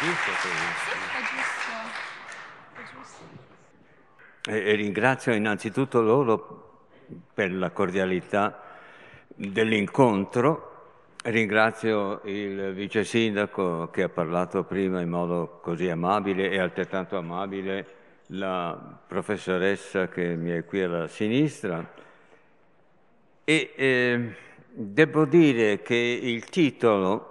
giusto Sì, è giusto. È giusto. E, e ringrazio innanzitutto loro per la cordialità dell'incontro. Ringrazio il vice sindaco che ha parlato prima in modo così amabile e altrettanto amabile la professoressa che mi è qui alla sinistra. E eh, devo dire che il titolo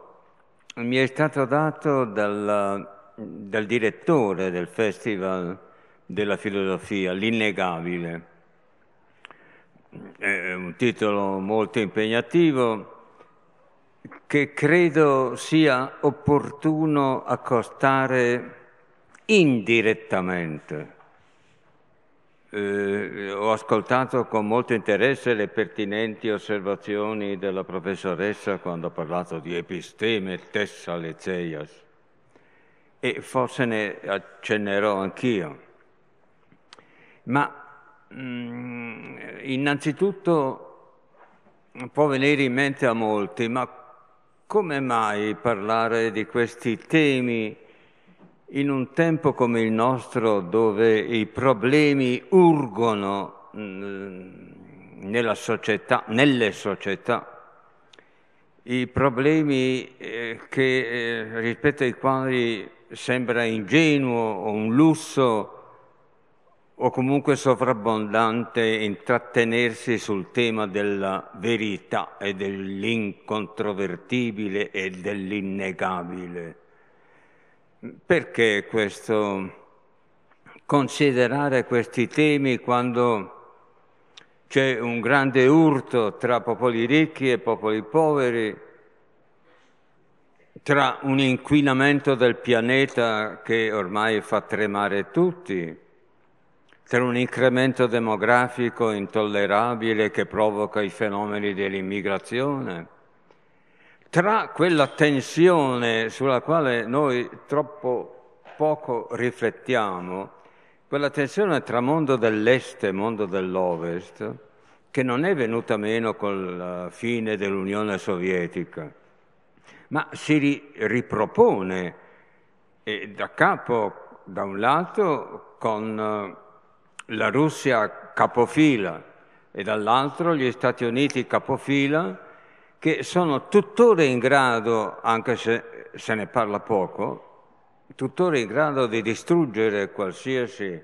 mi è stato dato dal, dal direttore del Festival della Filosofia, L'Innegabile. È un titolo molto impegnativo che credo sia opportuno accostare indirettamente. Eh, ho ascoltato con molto interesse le pertinenti osservazioni della professoressa quando ha parlato di episteme tessaleceias e forse ne accennerò anch'io. Ma mh, mm, innanzitutto può venire in mente a molti, ma come mai parlare di questi temi in un tempo come il nostro dove i problemi urgono mm, nella società, nelle società, i problemi eh, che, eh, rispetto ai quali sembra ingenuo o un lusso o comunque sovrabbondante intrattenersi sul tema della verità e dell'incontrovertibile e dell'innegabile. Perché questo considerare questi temi quando c'è un grande urto tra popoli ricchi e popoli poveri, tra un inquinamento del pianeta che ormai fa tremare tutti, tra un incremento demografico intollerabile che provoca i fenomeni dell'immigrazione, tra quella tensione sulla quale noi troppo poco riflettiamo, quella tensione tra mondo dell'est e mondo dell'ovest, che non è venuta meno con la fine dell'Unione Sovietica, ma si ripropone e da capo, da un lato, con la Russia capofila e dall'altro gli Stati Uniti capofila, che sono tuttora in grado, anche se se ne parla poco, tuttora in grado di distruggere qualsiasi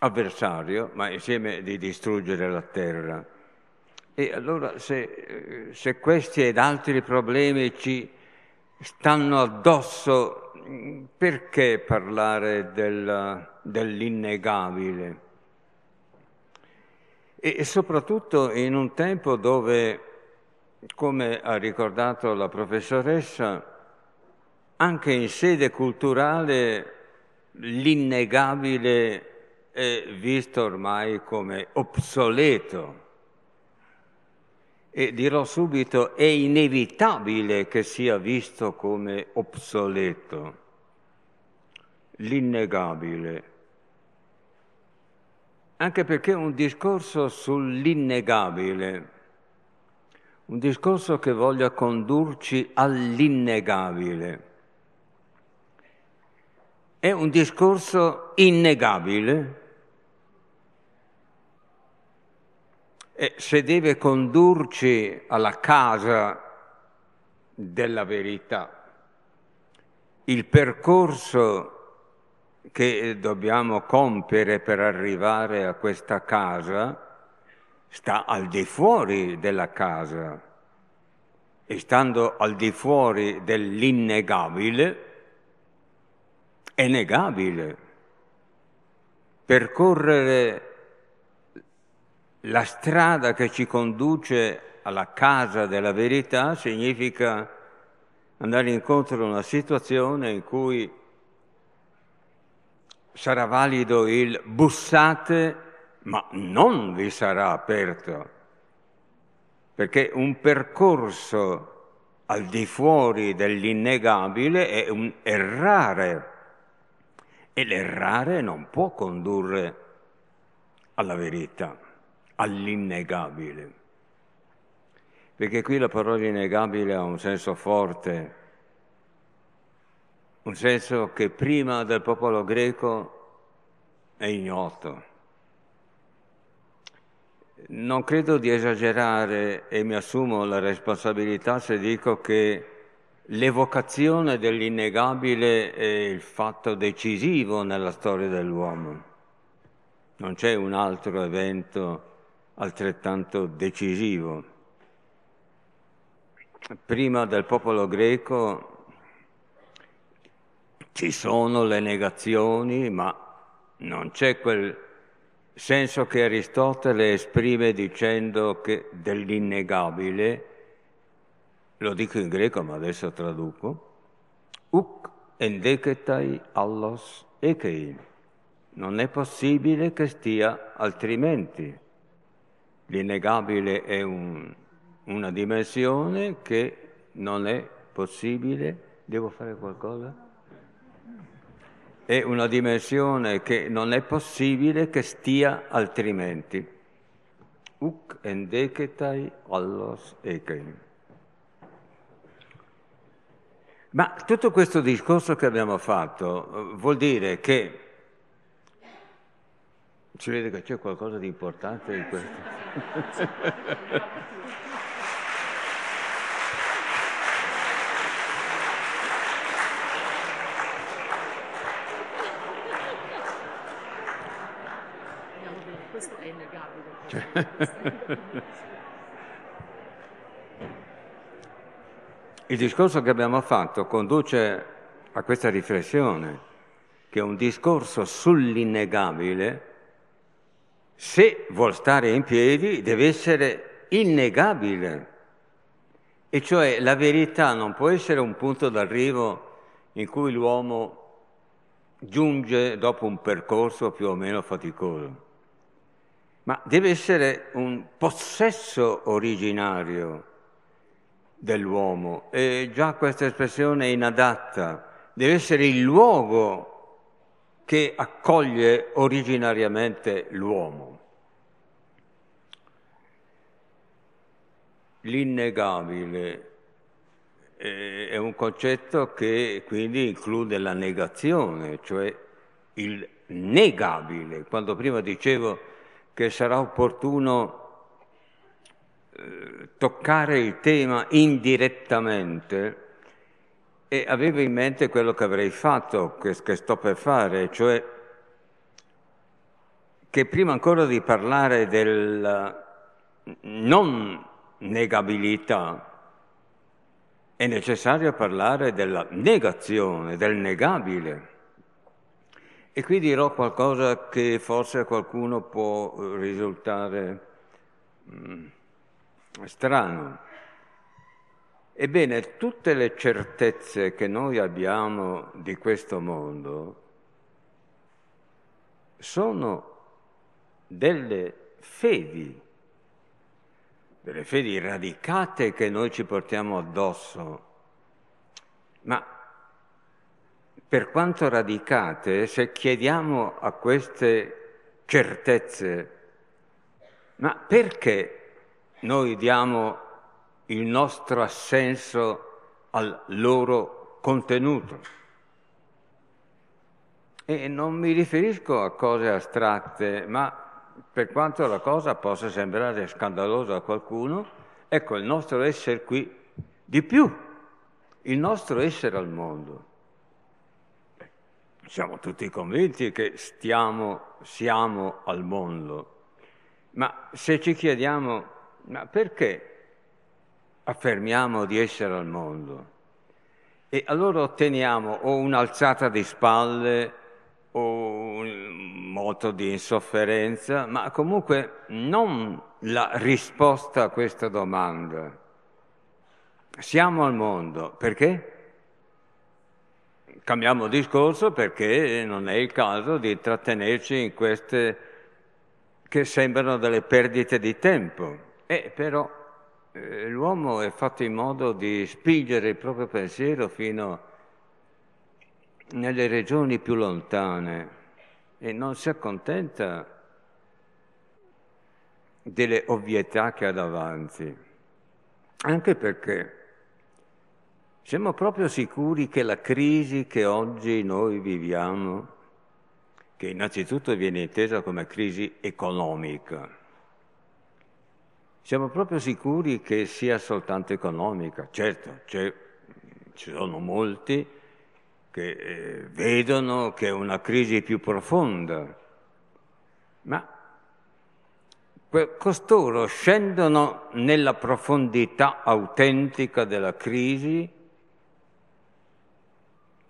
avversario, ma insieme di distruggere la terra. E allora se, se questi ed altri problemi ci stanno addosso, perché parlare del, dell'innegabile. E soprattutto in un tempo dove, come ha ricordato la professoressa, anche in sede culturale l'innegabile è visto ormai come obsoleto. E dirò subito, è inevitabile che sia visto come obsoleto, l'innegabile. Anche perché un discorso sull'innegabile, un discorso che voglia condurci all'innegabile, è un discorso innegabile. E se deve condurci alla casa della verità, il percorso che dobbiamo compiere per arrivare a questa casa sta al di fuori della casa e stando al di fuori dell'innegabile è negabile. Percorrere la strada che ci conduce alla casa della verità significa andare incontro a una situazione in cui sarà valido il bussate, ma non vi sarà aperto, perché un percorso al di fuori dell'innegabile è un errare e l'errare non può condurre alla verità, all'innegabile. Perché qui la parola innegabile ha un senso forte un senso che prima del popolo greco è ignoto. Non credo di esagerare e mi assumo la responsabilità se dico che l'evocazione dell'innegabile è il fatto decisivo nella storia dell'uomo. Non c'è un altro evento altrettanto decisivo. Prima del popolo greco ci sono le negazioni, ma non c'è quel senso che Aristotele esprime dicendo che dell'innegabile, lo dico in greco ma adesso traduco, uk endeketai allos ekein. Non è possibile che stia altrimenti. L'innegabile è un, una dimensione che non è possibile. Devo fare qualcosa? È una dimensione che non è possibile che stia altrimenti. Uk endeketai allos ekein. Ma tutto questo discorso che abbiamo fatto eh, vuol dire che si vede che c'è qualcosa di importante in questo. Il discorso che abbiamo fatto conduce a questa riflessione, che un discorso sull'innegabile, se vuol stare in piedi, deve essere innegabile. E cioè la verità non può essere un punto d'arrivo in cui l'uomo giunge dopo un percorso più o meno faticoso ma deve essere un possesso originario dell'uomo e già questa espressione è inadatta, deve essere il luogo che accoglie originariamente l'uomo. L'innegabile eh, è un concetto che quindi include la negazione, cioè il negabile. Quando prima dicevo che sarà opportuno eh, toccare il tema indirettamente e avevo in mente quello che avrei fatto, che, che sto per fare, cioè che prima ancora di parlare della non negabilità è necessario parlare della negazione, del negabile. E qui dirò qualcosa che forse a qualcuno può eh, risultare mm, strano. Ebbene, tutte le certezze che noi abbiamo di questo mondo sono delle fedi, delle fedi radicate che noi ci portiamo addosso, ma per quanto radicate, se chiediamo a queste certezze, ma perché noi diamo il nostro assenso al loro contenuto? E non mi riferisco a cose astratte, ma per quanto la cosa possa sembrare scandalosa a qualcuno, ecco il nostro essere qui di più, il nostro essere al mondo. Siamo tutti convinti che stiamo, siamo al mondo, ma se ci chiediamo, ma perché affermiamo di essere al mondo? E allora otteniamo o un'alzata di spalle o un moto di insofferenza, ma comunque non la risposta a questa domanda. Siamo al mondo, perché? Cambiamo discorso perché non è il caso di trattenerci in queste che sembrano delle perdite di tempo. E però eh, l'uomo è fatto in modo di spingere il proprio pensiero fino nelle regioni più lontane e non si accontenta delle ovvietà che ha davanti, anche perché siamo proprio sicuri che la crisi che oggi noi viviamo, che innanzitutto viene intesa come crisi economica, siamo proprio sicuri che sia soltanto economica. Certo, ci sono molti che eh, vedono che è una crisi più profonda, ma costoro scendono nella profondità autentica della crisi.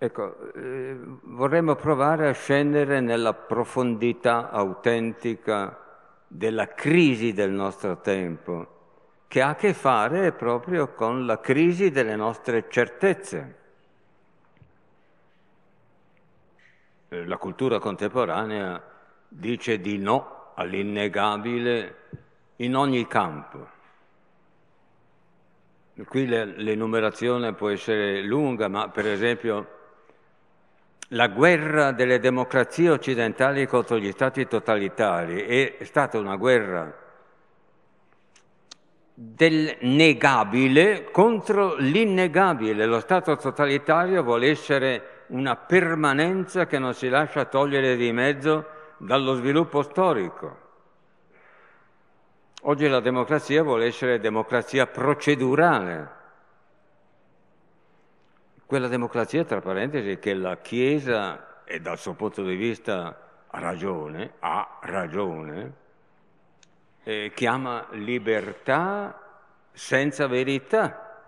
Ecco, eh, vorremmo provare a scendere nella profondità autentica della crisi del nostro tempo, che ha a che fare proprio con la crisi delle nostre certezze. Eh, la cultura contemporanea dice di no all'innegabile in ogni campo. Qui l'enumerazione può essere lunga, ma per esempio la guerra delle democrazie occidentali contro gli stati totalitari è stata una guerra del negabile contro l'innegabile. Lo Stato totalitario vuole essere una permanenza che non si lascia togliere di mezzo dallo sviluppo storico. Oggi la democrazia vuole essere democrazia procedurale. Quella democrazia, tra parentesi, che la Chiesa, e dal suo punto di vista ha ragione, ha ragione, eh, chiama libertà senza verità.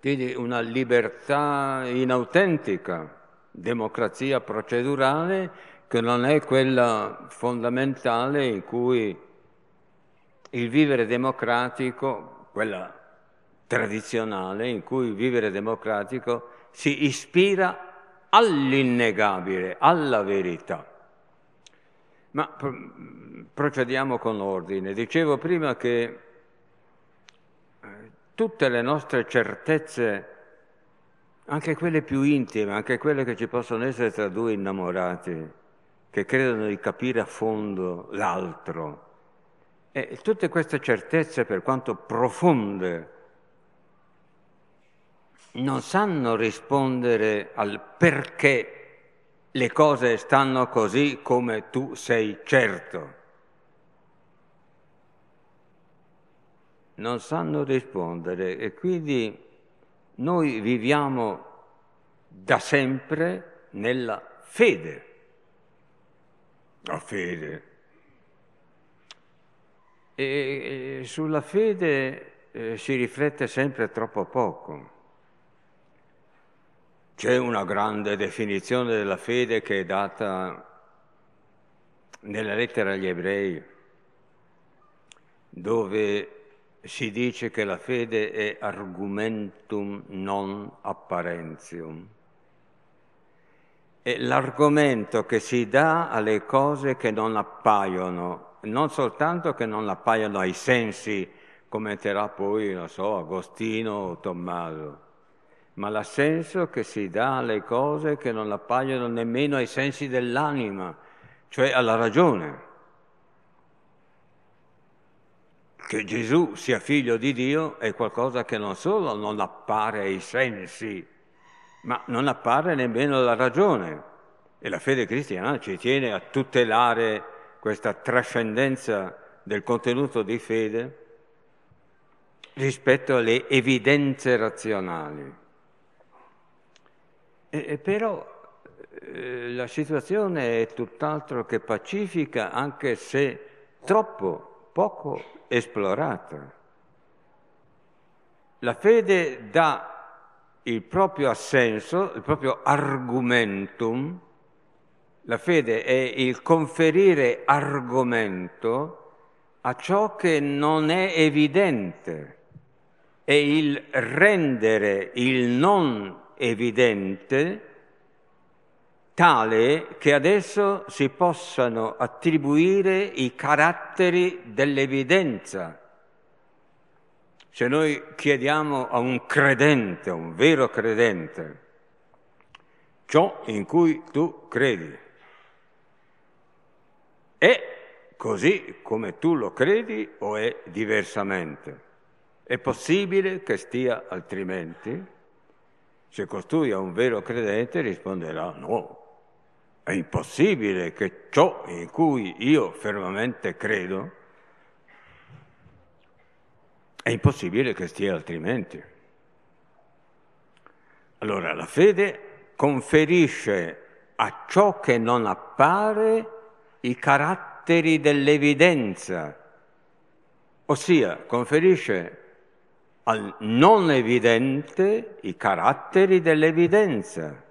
Quindi una libertà inautentica, democrazia procedurale che non è quella fondamentale in cui il vivere democratico, quella tradizionale, in cui vivere democratico si ispira all'innegabile, alla verità. Ma procediamo con ordine. Dicevo prima che eh, tutte le nostre certezze, anche quelle più intime, anche quelle che ci possono essere tra due innamorati, che credono di capire a fondo l'altro. E tutte queste certezze, per quanto profonde, non sanno rispondere al perché le cose stanno così come tu sei certo. Non sanno rispondere e quindi noi viviamo da sempre nella fede la fede. E, sulla fede eh, si riflette sempre troppo poco. C'è una grande definizione della fede che è data nella lettera agli ebrei, dove si dice che la fede è argumentum non apparentium. È l'argomento che si dà alle cose che non appaiono, non soltanto che non appaiono ai sensi, commenterà poi, non so, Agostino o Tommaso, ma l'assenso che si dà alle cose che non appaiono nemmeno ai sensi dell'anima, cioè alla ragione. Che Gesù sia figlio di Dio è qualcosa che non solo non appare ai sensi, ma non appare nemmeno la ragione. E la fede cristiana ci tiene a tutelare questa trascendenza del contenuto di fede rispetto alle evidenze razionali. E, e però eh, la situazione è tutt'altro che pacifica, anche se troppo poco esplorata. La fede dà il proprio assenso, il proprio argumentum, la fede è il conferire argomento a ciò che non è evidente, è il rendere il non evidente tale che adesso si possano attribuire i caratteri dell'evidenza se noi chiediamo a un credente, a un vero credente, ciò in cui tu credi, è così come tu lo credi o è diversamente? È possibile che stia altrimenti? Se costui è un vero credente risponderà no, è impossibile che ciò in cui io fermamente credo, è impossibile che stia altrimenti. Allora la fede conferisce a ciò che non appare i caratteri dell'evidenza, ossia conferisce al non evidente i caratteri dell'evidenza.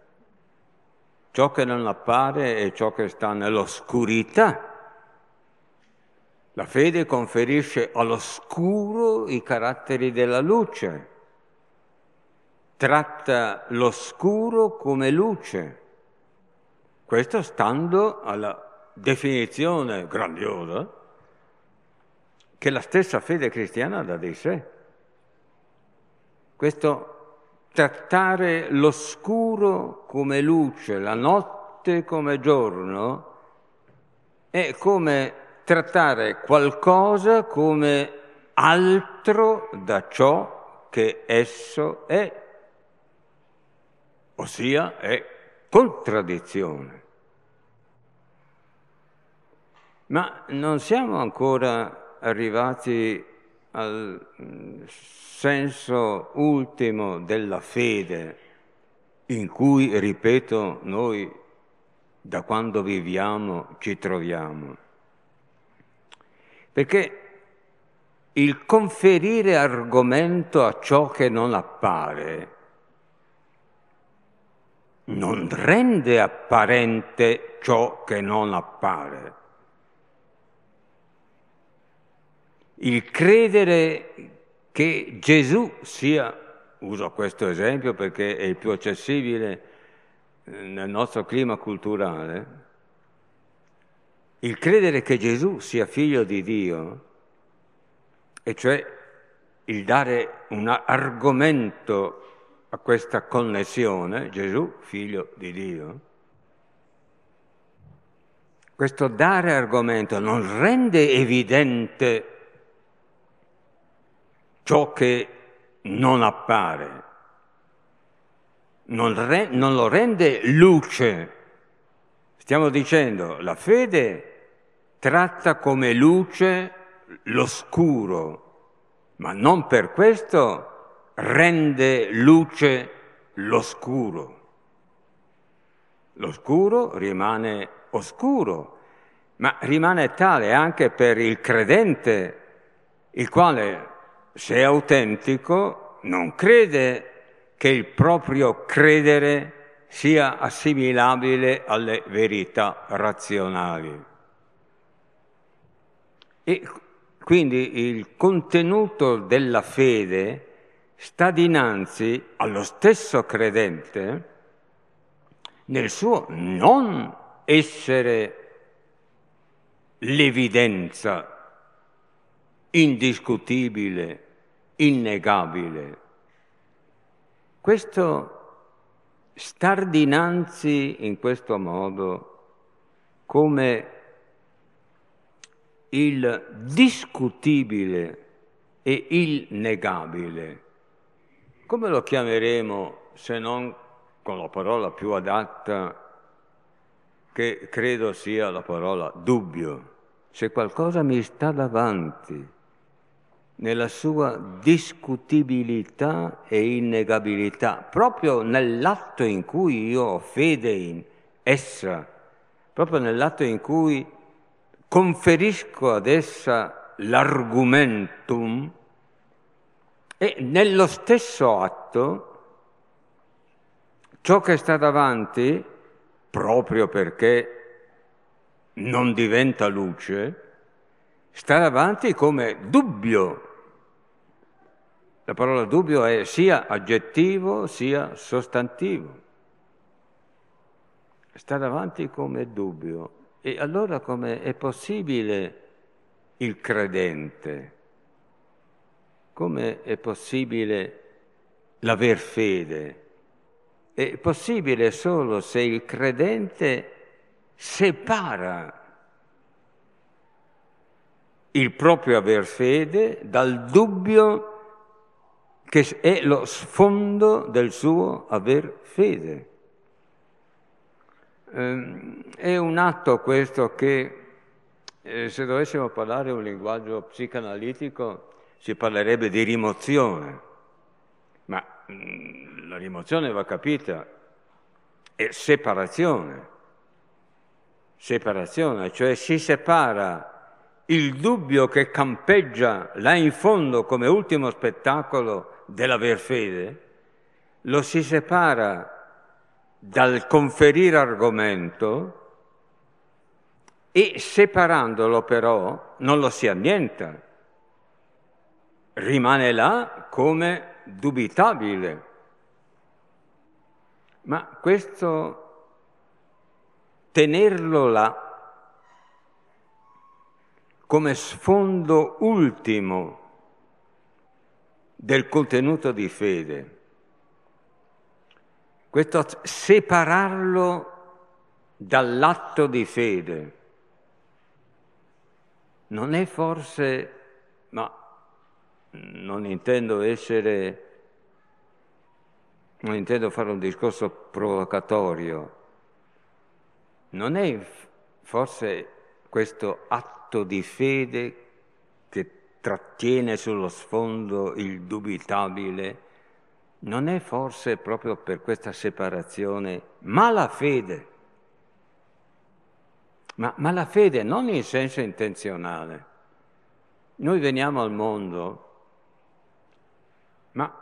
Ciò che non appare è ciò che sta nell'oscurità. La fede conferisce all'oscuro i caratteri della luce, tratta l'oscuro come luce. Questo stando alla definizione grandiosa che la stessa fede cristiana dà di sé. Questo trattare l'oscuro come luce, la notte come giorno, è come trattare qualcosa come altro da ciò che esso è, ossia è contraddizione. Ma non siamo ancora arrivati al senso ultimo della fede in cui, ripeto, noi da quando viviamo ci troviamo. Perché il conferire argomento a ciò che non appare non rende apparente ciò che non appare. Il credere che Gesù sia, uso questo esempio perché è il più accessibile eh, nel nostro clima culturale, il credere che Gesù sia figlio di Dio, e cioè il dare un argomento a questa connessione, Gesù figlio di Dio, questo dare argomento non rende evidente ciò che non appare, non, re, non lo rende luce. Stiamo dicendo, la fede tratta come luce l'oscuro, ma non per questo rende luce l'oscuro. L'oscuro rimane oscuro, ma rimane tale anche per il credente, il quale se è autentico, non crede che il proprio credere sia assimilabile alle verità razionali. E quindi il contenuto della fede sta dinanzi allo stesso credente nel suo non essere l'evidenza indiscutibile innegabile. Questo star dinanzi in questo modo come il discutibile e il negabile, come lo chiameremo se non con la parola più adatta che credo sia la parola dubbio? Se qualcosa mi sta davanti, nella sua discutibilità e innegabilità, proprio nell'atto in cui io ho fede in essa, proprio nell'atto in cui conferisco ad essa l'argumentum e nello stesso atto ciò che sta davanti, proprio perché non diventa luce, sta davanti come dubbio. La parola dubbio è sia aggettivo sia sostantivo. Sta davanti come dubbio. E allora come è possibile il credente? Come è possibile l'aver fede? È possibile solo se il credente separa il proprio aver fede dal dubbio che è lo sfondo del suo aver fede. Ehm, è un atto questo che, eh, se dovessimo parlare un linguaggio psicanalitico, si parlerebbe di rimozione, ma mm, la rimozione va capita, è separazione, separazione, cioè si separa il dubbio che campeggia là in fondo come ultimo spettacolo dell'aver fede, lo si separa dal conferire argomento e separandolo però non lo si annienta, rimane là come dubitabile. Ma questo tenerlo là come sfondo ultimo del contenuto di fede. Questo separarlo dall'atto di fede non è forse, ma non intendo essere, non intendo fare un discorso provocatorio, non è forse questo atto di fede trattiene sullo sfondo il dubitabile, non è forse proprio per questa separazione malafede, ma malafede non in senso intenzionale. Noi veniamo al mondo ma,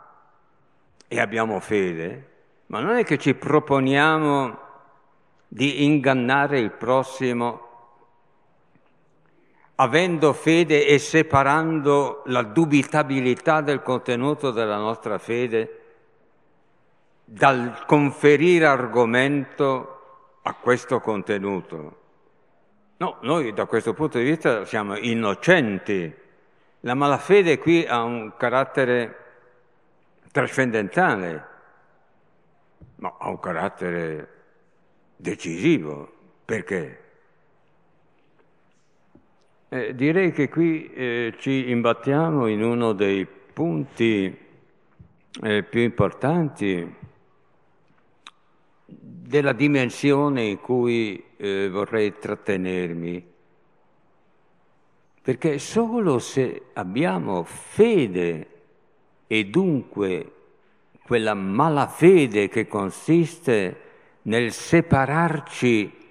e abbiamo fede, ma non è che ci proponiamo di ingannare il prossimo avendo fede e separando la dubitabilità del contenuto della nostra fede dal conferire argomento a questo contenuto. No, noi da questo punto di vista siamo innocenti. La malafede qui ha un carattere trascendentale, ma ha un carattere decisivo. Perché? Eh, direi che qui eh, ci imbattiamo in uno dei punti eh, più importanti della dimensione in cui eh, vorrei trattenermi, perché solo se abbiamo fede e dunque quella malafede che consiste nel separarci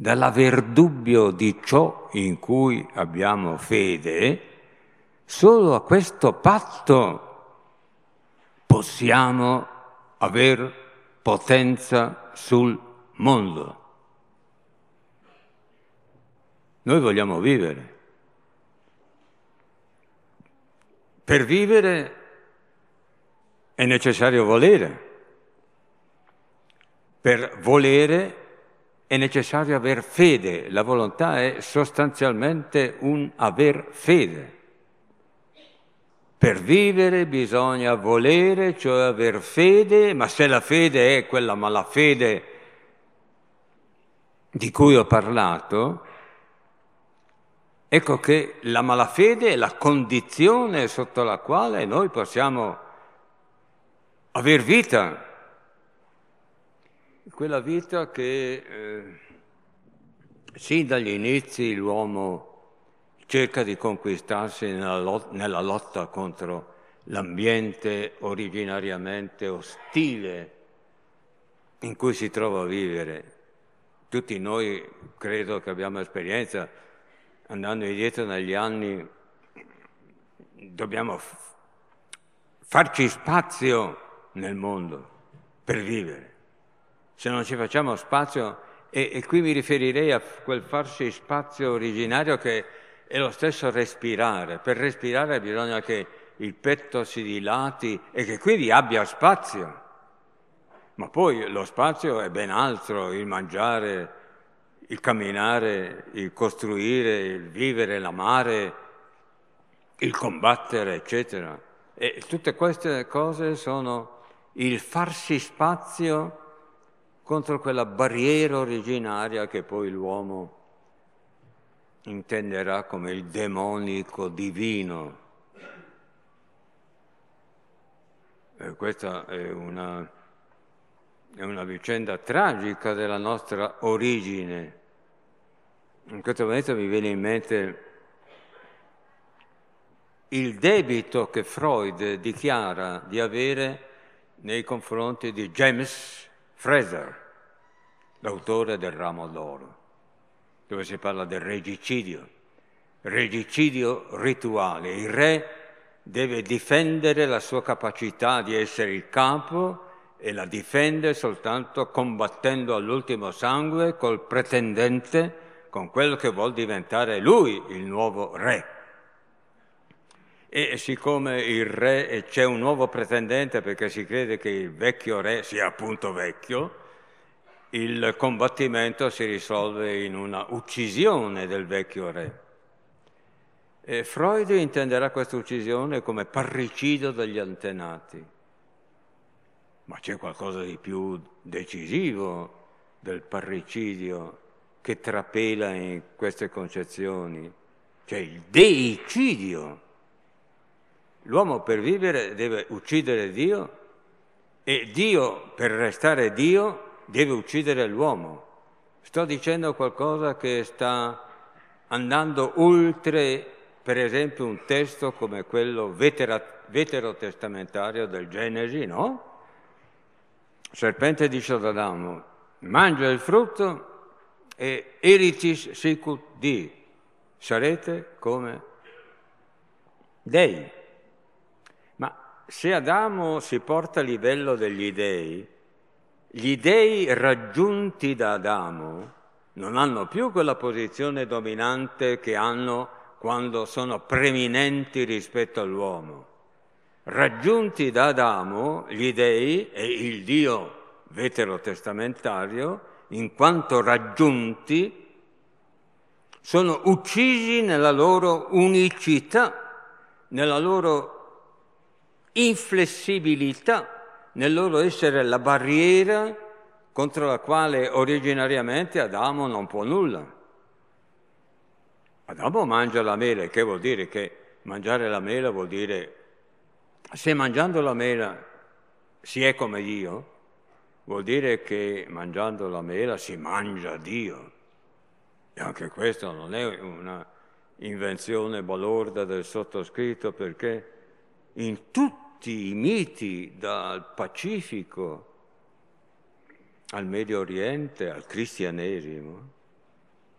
dall'aver dubbio di ciò in cui abbiamo fede, solo a questo patto possiamo aver potenza sul mondo. Noi vogliamo vivere. Per vivere è necessario volere. Per volere è necessario aver fede, la volontà è sostanzialmente un aver fede. Per vivere bisogna volere, cioè aver fede, ma se la fede è quella malafede di cui ho parlato, ecco che la malafede è la condizione sotto la quale noi possiamo aver vita, quella vita che eh, sin dagli inizi l'uomo cerca di conquistarsi nella, lot- nella lotta contro l'ambiente originariamente ostile in cui si trova a vivere. Tutti noi credo che abbiamo esperienza, andando indietro negli anni, dobbiamo f- farci spazio nel mondo per vivere se non ci facciamo spazio, e, e qui mi riferirei a quel farsi spazio originario che è lo stesso respirare. Per respirare bisogna che il petto si dilati e che quindi abbia spazio. Ma poi lo spazio è ben altro, il mangiare, il camminare, il costruire, il vivere, l'amare, il combattere, eccetera. E tutte queste cose sono il farsi spazio contro quella barriera originaria che poi l'uomo intenderà come il demonico divino. eh, questa è una, è una vicenda tragica della nostra origine. In questo momento mi viene in mente il debito che Freud dichiara di avere nei confronti di James Fraser, l'autore del ramo d'oro, dove si parla del regicidio, regicidio rituale. Il re deve difendere la sua capacità di essere il capo e la difende soltanto combattendo all'ultimo sangue col pretendente, con quello che vuol diventare lui il nuovo re. E siccome il re c'è un nuovo pretendente perché si crede che il vecchio re sia appunto vecchio, il combattimento si risolve in una uccisione del vecchio re. E Freud intenderà questa uccisione come parricidio degli antenati. Ma c'è qualcosa di più decisivo del parricidio che trapela in queste concezioni, cioè il deicidio L'uomo per vivere deve uccidere Dio e Dio per restare Dio deve uccidere l'uomo. Sto dicendo qualcosa che sta andando oltre, per esempio, un testo come quello vetera, veterotestamentario del Genesi, no? Serpente dice ad Adamo, mangia il frutto e eritis sicut di, sarete come dei se Adamo si porta a livello degli dei, gli dei raggiunti da Adamo non hanno più quella posizione dominante che hanno quando sono preminenti rispetto all'uomo. Raggiunti da Adamo, gli dei e il Dio veterotestamentario, in quanto raggiunti, sono uccisi nella loro unicità, nella loro inflessibilità nel loro essere la barriera contro la quale originariamente Adamo non può nulla. Adamo mangia la mela, che vuol dire che mangiare la mela vuol dire se mangiando la mela si è come Dio, vuol dire che mangiando la mela si mangia Dio. E anche questo non è una invenzione balorda del sottoscritto perché in tutti tutti i miti, dal Pacifico al Medio Oriente, al cristianesimo,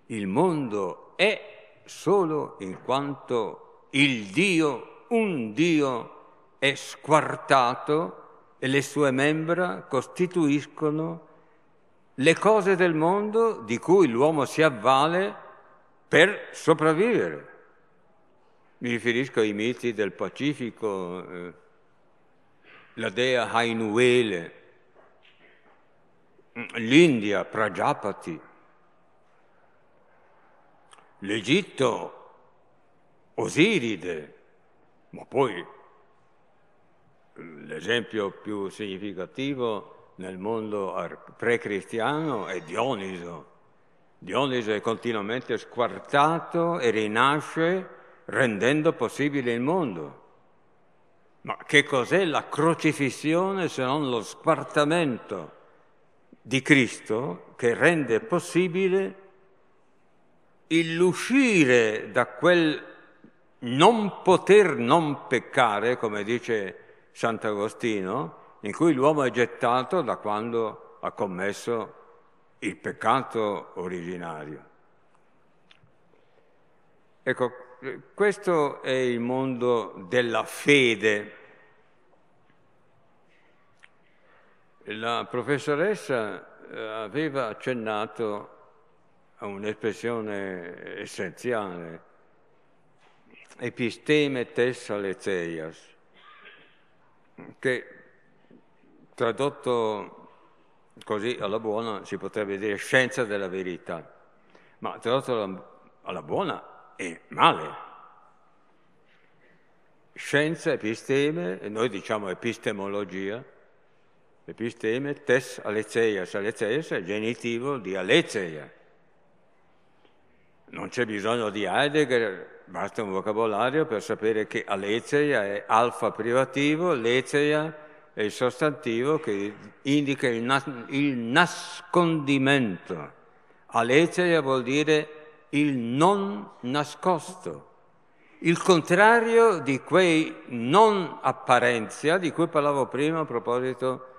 il mondo è solo in quanto il Dio, un Dio, è squartato e le sue membra costituiscono le cose del mondo di cui l'uomo si avvale per sopravvivere. Mi riferisco ai miti del Pacifico, eh, la dea Hainuele, l'India, Prajapati, l'Egitto, Osiride, ma poi l'esempio più significativo nel mondo pre-cristiano è Dioniso. Dioniso è continuamente squartato e rinasce rendendo possibile il mondo. Ma che cos'è la crocifissione se non lo squartamento di Cristo che rende possibile l'uscire da quel non poter non peccare, come dice Sant'Agostino, in cui l'uomo è gettato da quando ha commesso il peccato originario. Ecco, questo è il mondo della fede. La professoressa eh, aveva accennato a un'espressione essenziale, episteme tessa leceias, che tradotto così alla buona si potrebbe dire scienza della verità, ma tradotto alla buona è male. Scienza, episteme, e noi diciamo epistemologia, episteme, tes aleceias, aleceias è genitivo di aletheia. Non c'è bisogno di Heidegger, basta un vocabolario per sapere che aletheia è alfa privativo, letheia è il sostantivo che indica il, nas- il nascondimento. Aletheia vuol dire il non nascosto, il contrario di quei non apparenzia di cui parlavo prima a proposito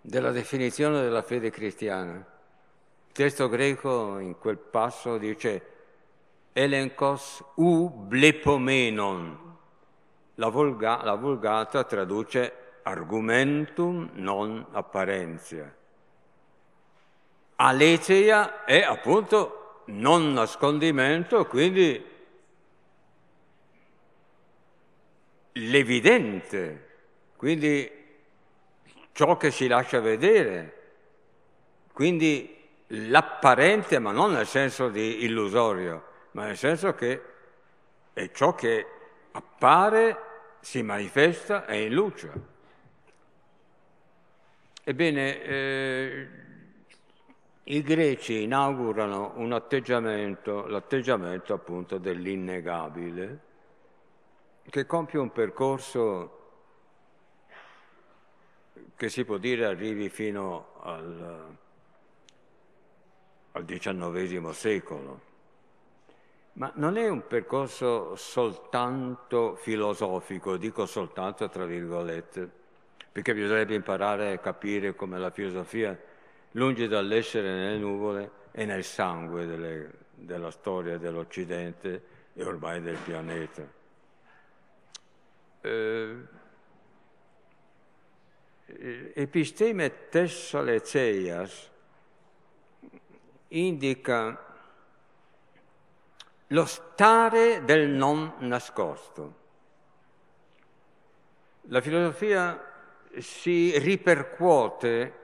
della definizione della fede cristiana. Il testo greco in quel passo dice elenkos u blepomenon. La, vulga, la vulgata traduce argumentum non apparenzia. Aletheia è appunto non nascondimento, quindi l'evidente, quindi ciò che si lascia vedere, quindi l'apparente, ma non nel senso di illusorio, ma nel senso che è ciò che appare, si manifesta e in luce. Ebbene, eh, i greci inaugurano un atteggiamento, l'atteggiamento appunto dell'innegabile, che compie un percorso che si può dire arrivi fino al, al XIX secolo. Ma non è un percorso soltanto filosofico, dico soltanto tra virgolette perché bisognerebbe imparare a capire come la filosofia, lungi dall'essere nelle nuvole, è nel sangue delle, della storia dell'Occidente e ormai del pianeta. Eh, episteme Tessaleceas indica lo stare del non nascosto. La filosofia si ripercuote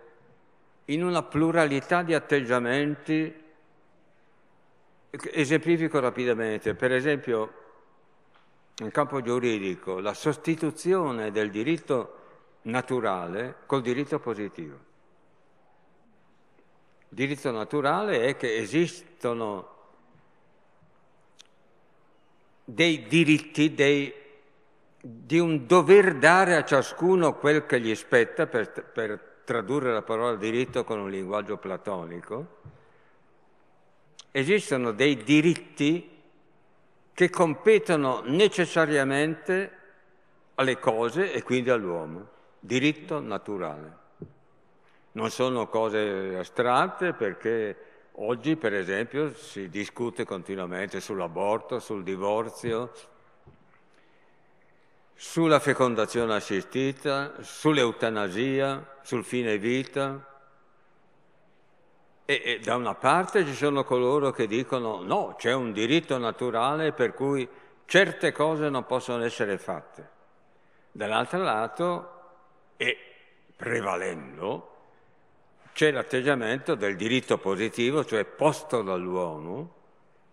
in una pluralità di atteggiamenti. Esemplifico rapidamente, per esempio, in campo giuridico, la sostituzione del diritto naturale col diritto positivo. Il diritto naturale è che esistono dei diritti, dei di un dover dare a ciascuno quel che gli spetta, per, per tradurre la parola diritto con un linguaggio platonico, esistono dei diritti che competono necessariamente alle cose e quindi all'uomo, diritto naturale. Non sono cose astratte perché oggi, per esempio, si discute continuamente sull'aborto, sul divorzio, sulla fecondazione assistita, sull'eutanasia, sul fine vita. E, e, da una parte ci sono coloro che dicono no, c'è un diritto naturale per cui certe cose non possono essere fatte. Dall'altro lato, e prevalendo, c'è l'atteggiamento del diritto positivo, cioè posto dall'uomo,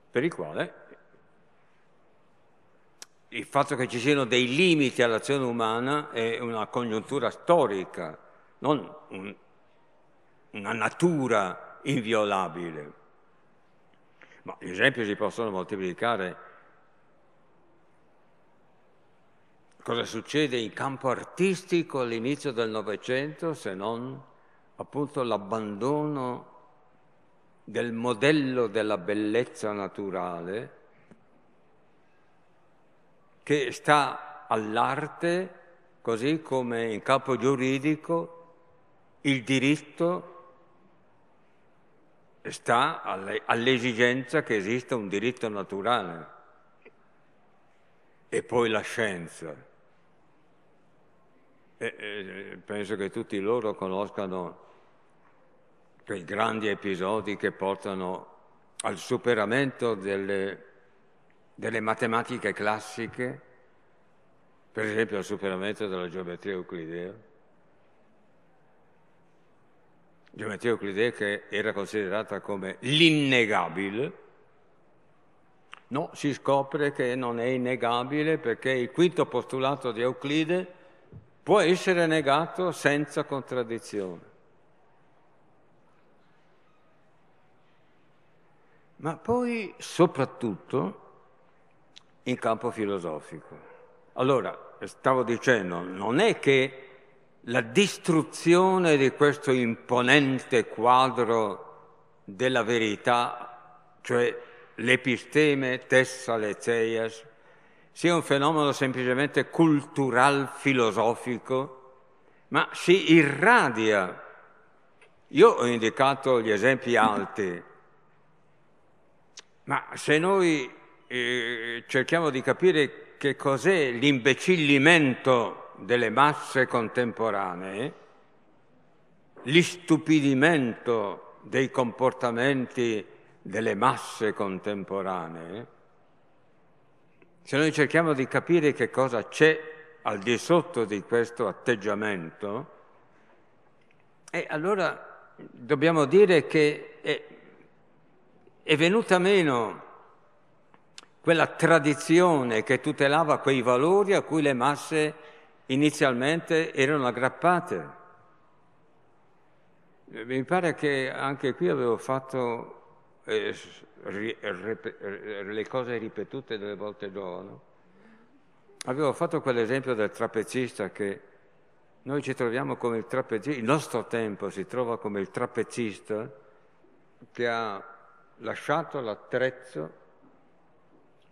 per il quale il fatto che ci siano dei limiti all'azione umana è una congiuntura storica, non un, una natura inviolabile. Ma gli esempi si possono moltiplicare. Cosa succede in campo artistico all'inizio del Novecento se non appunto l'abbandono del modello della bellezza naturale che sta all'arte, così come in campo giuridico il diritto sta all'esigenza che esista un diritto naturale e poi la scienza. E, e, penso che tutti loro conoscano quei grandi episodi che portano al superamento delle delle matematiche classiche, per esempio al superamento della geometria euclidea. Geometria euclidea che era considerata come l'innegabile, no, si scopre che non è innegabile perché il quinto postulato di Euclide può essere negato senza contraddizione. Ma poi soprattutto in campo filosofico. Allora, stavo dicendo, non è che la distruzione di questo imponente quadro della verità, cioè l'episteme tessaletzeias, sia un fenomeno semplicemente cultural filosofico, ma si irradia. Io ho indicato gli esempi alti, ma se noi eh, cerchiamo di capire che cos'è l'imbecillimento delle masse contemporanee, l'istupidimento dei comportamenti delle masse contemporanee, se noi cerchiamo di capire che cosa c'è al di sotto di questo atteggiamento, e allora dobbiamo dire che è, è venuta meno quella tradizione che tutelava quei valori a cui le masse inizialmente erano aggrappate. Mi pare che anche qui avevo fatto eh, le cose ripetute delle volte giorno. Avevo fatto quell'esempio del trapezista che noi ci troviamo come il trapezista, il nostro tempo si trova come il trapezista che ha lasciato l'attrezzo,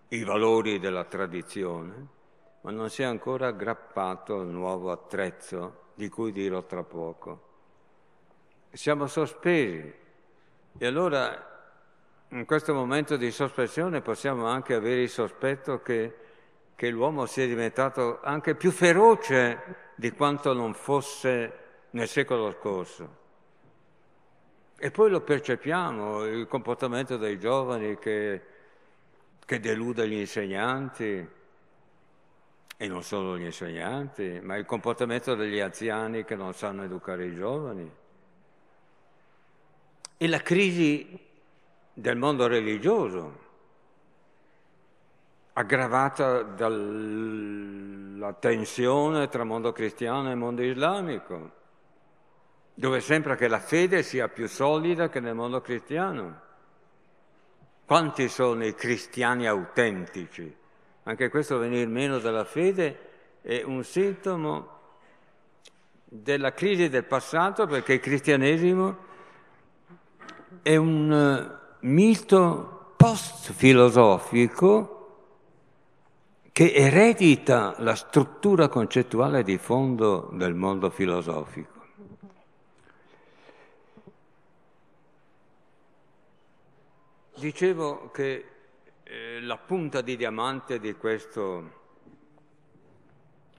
i valori della tradizione, ma non si è ancora aggrappato al nuovo attrezzo di cui dirò tra poco. Siamo sospesi e allora in questo momento di sospensione possiamo anche avere il sospetto che, che l'uomo sia diventato anche più feroce di quanto non fosse nel secolo scorso. E poi lo percepiamo, il comportamento dei giovani che, che delude gli insegnanti, e non solo gli insegnanti, ma il comportamento degli anziani che non sanno educare i giovani. E la crisi del mondo religioso, aggravata dalla tensione tra mondo cristiano e mondo islamico, dove sembra che la fede sia più solida che nel mondo cristiano. Quanti sono i cristiani autentici? Anche questo venir meno della fede è un sintomo della crisi del passato perché il cristianesimo è un mito post-filosofico che eredita la struttura concettuale di fondo del mondo filosofico. Dicevo che eh, la punta di diamante di, questo,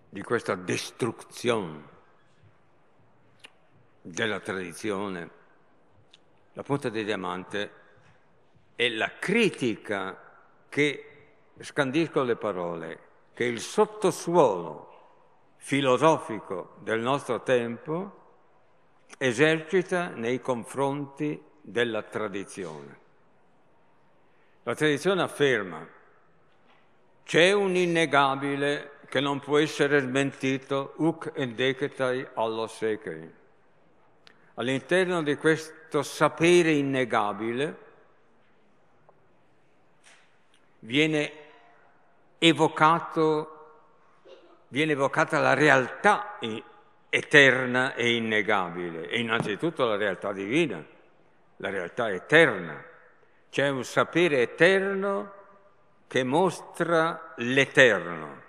di questa distruzione della tradizione, la punta di diamante è la critica che, scandisco le parole, che il sottosuolo filosofico del nostro tempo esercita nei confronti della tradizione. La tradizione afferma c'è un innegabile che non può essere smentito, uc endeketai allo sekei. All'interno di questo sapere innegabile viene, evocato, viene evocata la realtà eterna e innegabile, e innanzitutto la realtà divina, la realtà eterna. C'è un sapere eterno che mostra l'eterno,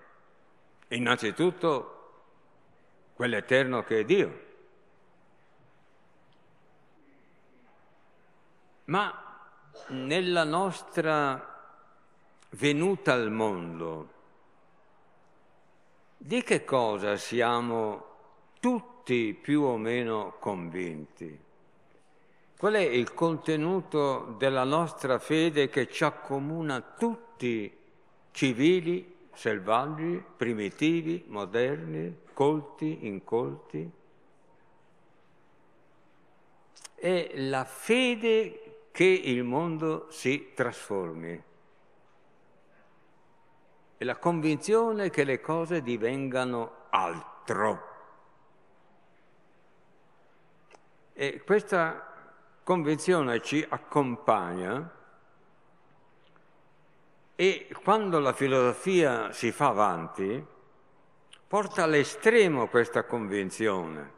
innanzitutto quell'eterno che è Dio. Ma nella nostra venuta al mondo, di che cosa siamo tutti più o meno convinti? Qual è il contenuto della nostra fede che ci accomuna tutti, civili, selvaggi, primitivi, moderni, colti, incolti? È la fede che il mondo si trasformi e la convinzione che le cose divengano altro. E questa convinzione ci accompagna e quando la filosofia si fa avanti, porta all'estremo questa convinzione.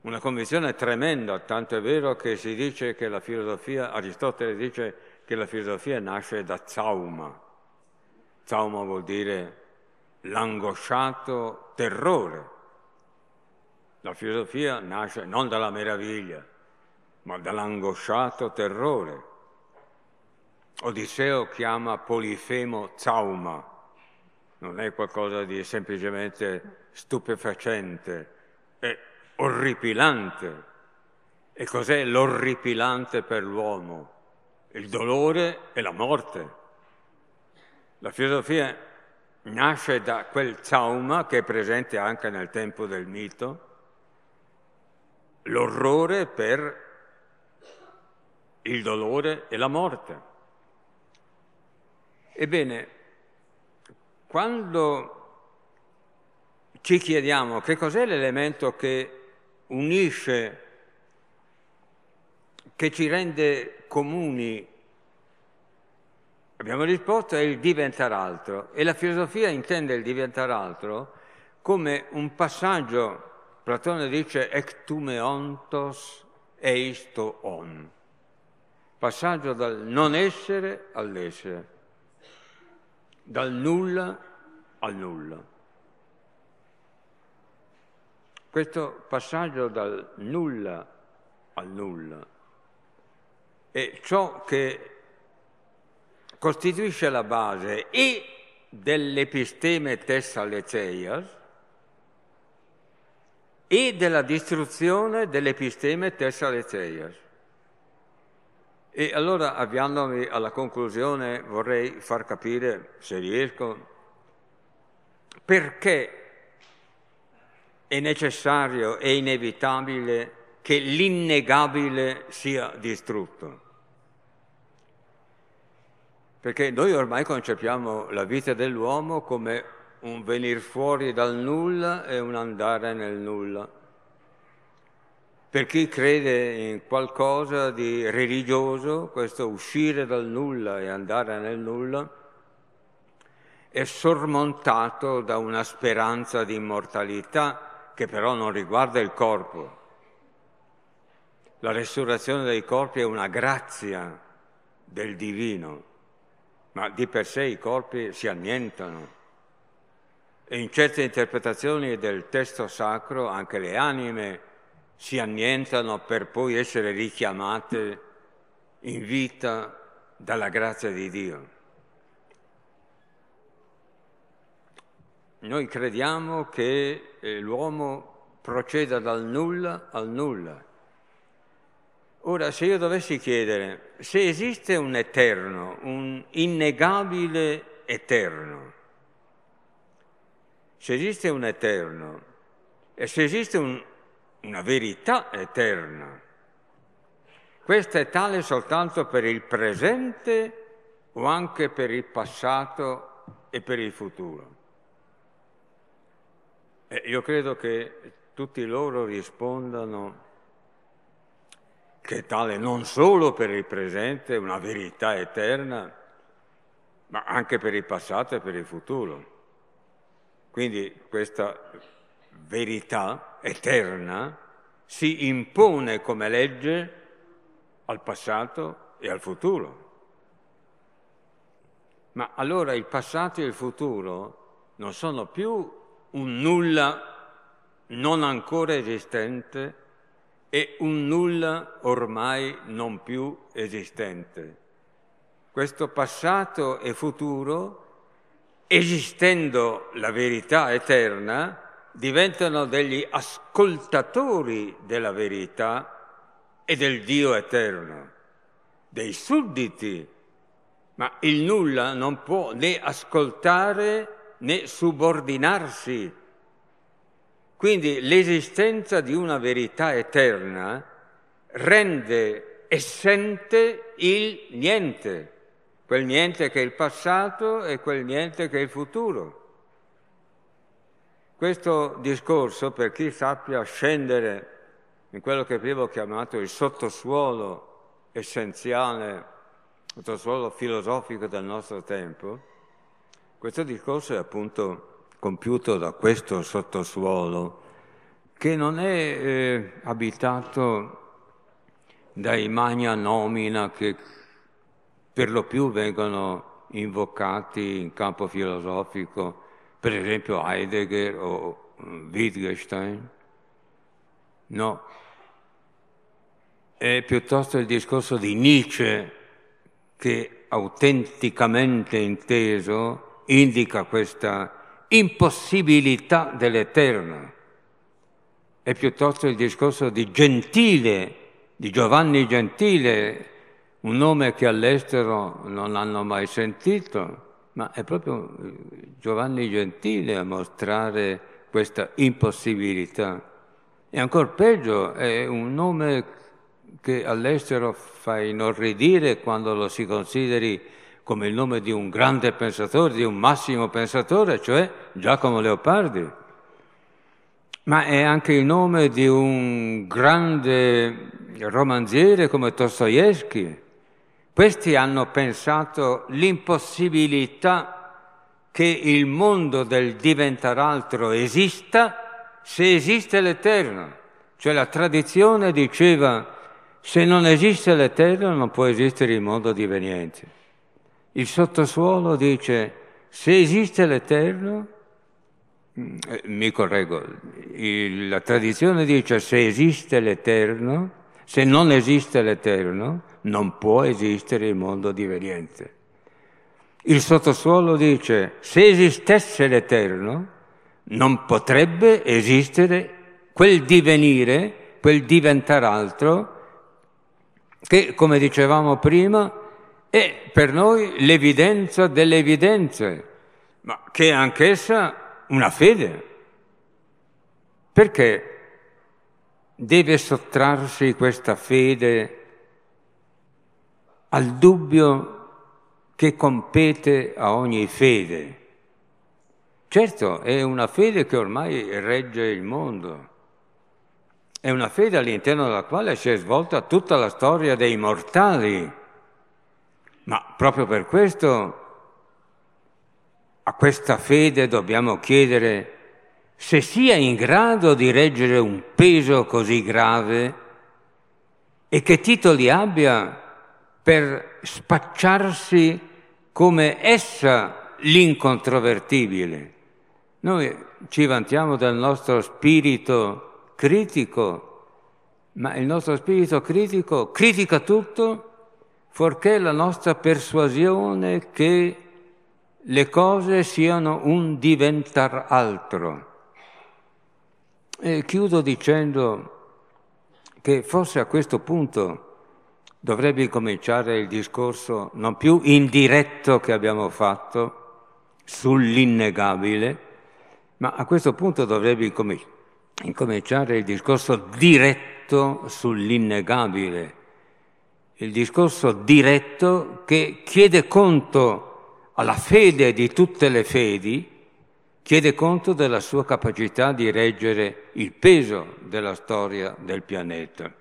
Una convinzione tremenda, tanto è vero che si dice che la filosofia, Aristotele dice che la filosofia nasce da zauma. Zauma vuol dire l'angosciato terrore. La filosofia nasce non dalla meraviglia, ma dall'angosciato terrore. Odisseo chiama Polifemo zauma, non è qualcosa di semplicemente stupefacente, è orripilante. E cos'è l'orripilante per l'uomo? Il dolore e la morte. La filosofia nasce da quel zauma che è presente anche nel tempo del mito, l'orrore per il dolore e la morte. Ebbene, quando ci chiediamo che cos'è l'elemento che unisce, che ci rende comuni, abbiamo risposto è il diventare altro e la filosofia intende il diventare altro come un passaggio, Platone dice ectumeontos eisto on, passaggio dal non essere all'essere dal nulla al nulla. Questo passaggio dal nulla al nulla è ciò che costituisce la base e dell'episteme Tessaleceias e della distruzione dell'episteme Tessaleceias. E allora, avviandomi alla conclusione, vorrei far capire, se riesco, perché è necessario e inevitabile che l'innegabile sia distrutto. Perché noi ormai concepiamo la vita dell'uomo come un venir fuori dal nulla e un andare nel nulla. Per chi crede in qualcosa di religioso, questo uscire dal nulla e andare nel nulla è sormontato da una speranza di immortalità che però non riguarda il corpo. La resurrezione dei corpi è una grazia del divino, ma di per sé i corpi si annientano. E in certe interpretazioni del testo sacro anche le anime si annientano per poi essere richiamate in vita dalla grazia di Dio. Noi crediamo che eh, l'uomo proceda dal nulla al nulla. Ora, se io dovessi chiedere se esiste un eterno, un innegabile eterno, se esiste un eterno e se esiste un una verità eterna. Questa è tale soltanto per il presente o anche per il passato e per il futuro. E io credo che tutti loro rispondano che è tale non solo per il presente, una verità eterna, ma anche per il passato e per il futuro. Quindi questa verità eterna si impone come legge al passato e al futuro. Ma allora il passato e il futuro non sono più un nulla non ancora esistente e un nulla ormai non più esistente. Questo passato e futuro, esistendo la verità eterna, diventano degli ascoltatori della verità e del Dio eterno, dei sudditi, ma il nulla non può né ascoltare né subordinarsi. Quindi l'esistenza di una verità eterna rende essente il niente, quel niente che è il passato e quel niente che è il futuro. Questo discorso, per chi sappia scendere in quello che prima ho chiamato il sottosuolo essenziale, il sottosuolo filosofico del nostro tempo, questo discorso è appunto compiuto da questo sottosuolo, che non è eh, abitato dai magna nomina che per lo più vengono invocati in campo filosofico, per esempio Heidegger o Wittgenstein. No, è piuttosto il discorso di Nietzsche che autenticamente inteso indica questa impossibilità dell'eterno. È piuttosto il discorso di Gentile, di Giovanni Gentile, un nome che all'estero non hanno mai sentito, ma è proprio Giovanni Gentile a mostrare questa impossibilità. E ancora peggio, è un nome che all'estero fa inorridire quando lo si consideri come il nome di un grande pensatore, di un massimo pensatore, cioè Giacomo Leopardi. Ma è anche il nome di un grande romanziere come Dostoevsky. Questi hanno pensato l'impossibilità che il mondo del diventare altro esista se esiste l'Eterno. Cioè la tradizione diceva se non esiste l'Eterno non può esistere il mondo diveniente. Il sottosuolo dice, se esiste l'Eterno, mm, mi correggo, il, la tradizione dice se esiste l'Eterno, se non esiste l'Eterno, non può esistere il mondo diveniente. Il sottosuolo dice se esistesse l'Eterno, non potrebbe esistere quel divenire, quel diventare altro che, come dicevamo prima, è per noi l'evidenza delle evidenze, ma che è anch'essa una fede. Perché deve sottrarsi questa fede al dubbio che compete a ogni fede? Certo, è una fede che ormai regge il mondo è una fede all'interno della quale si è svolta tutta la storia dei mortali. Ma proprio per questo a questa fede dobbiamo chiedere se sia in grado di reggere un peso così grave e che titoli abbia per spacciarsi come essa l'incontrovertibile. Noi ci vantiamo del nostro spirito critico, ma il nostro spirito critico critica tutto fuorché la nostra persuasione che le cose siano un diventar altro. E chiudo dicendo che forse a questo punto dovrebbe cominciare il discorso non più indiretto che abbiamo fatto sull'innegabile, ma a questo punto dovrebbe cominciare incominciare il discorso diretto sull'innegabile, il discorso diretto che chiede conto alla fede di tutte le fedi, chiede conto della sua capacità di reggere il peso della storia del pianeta.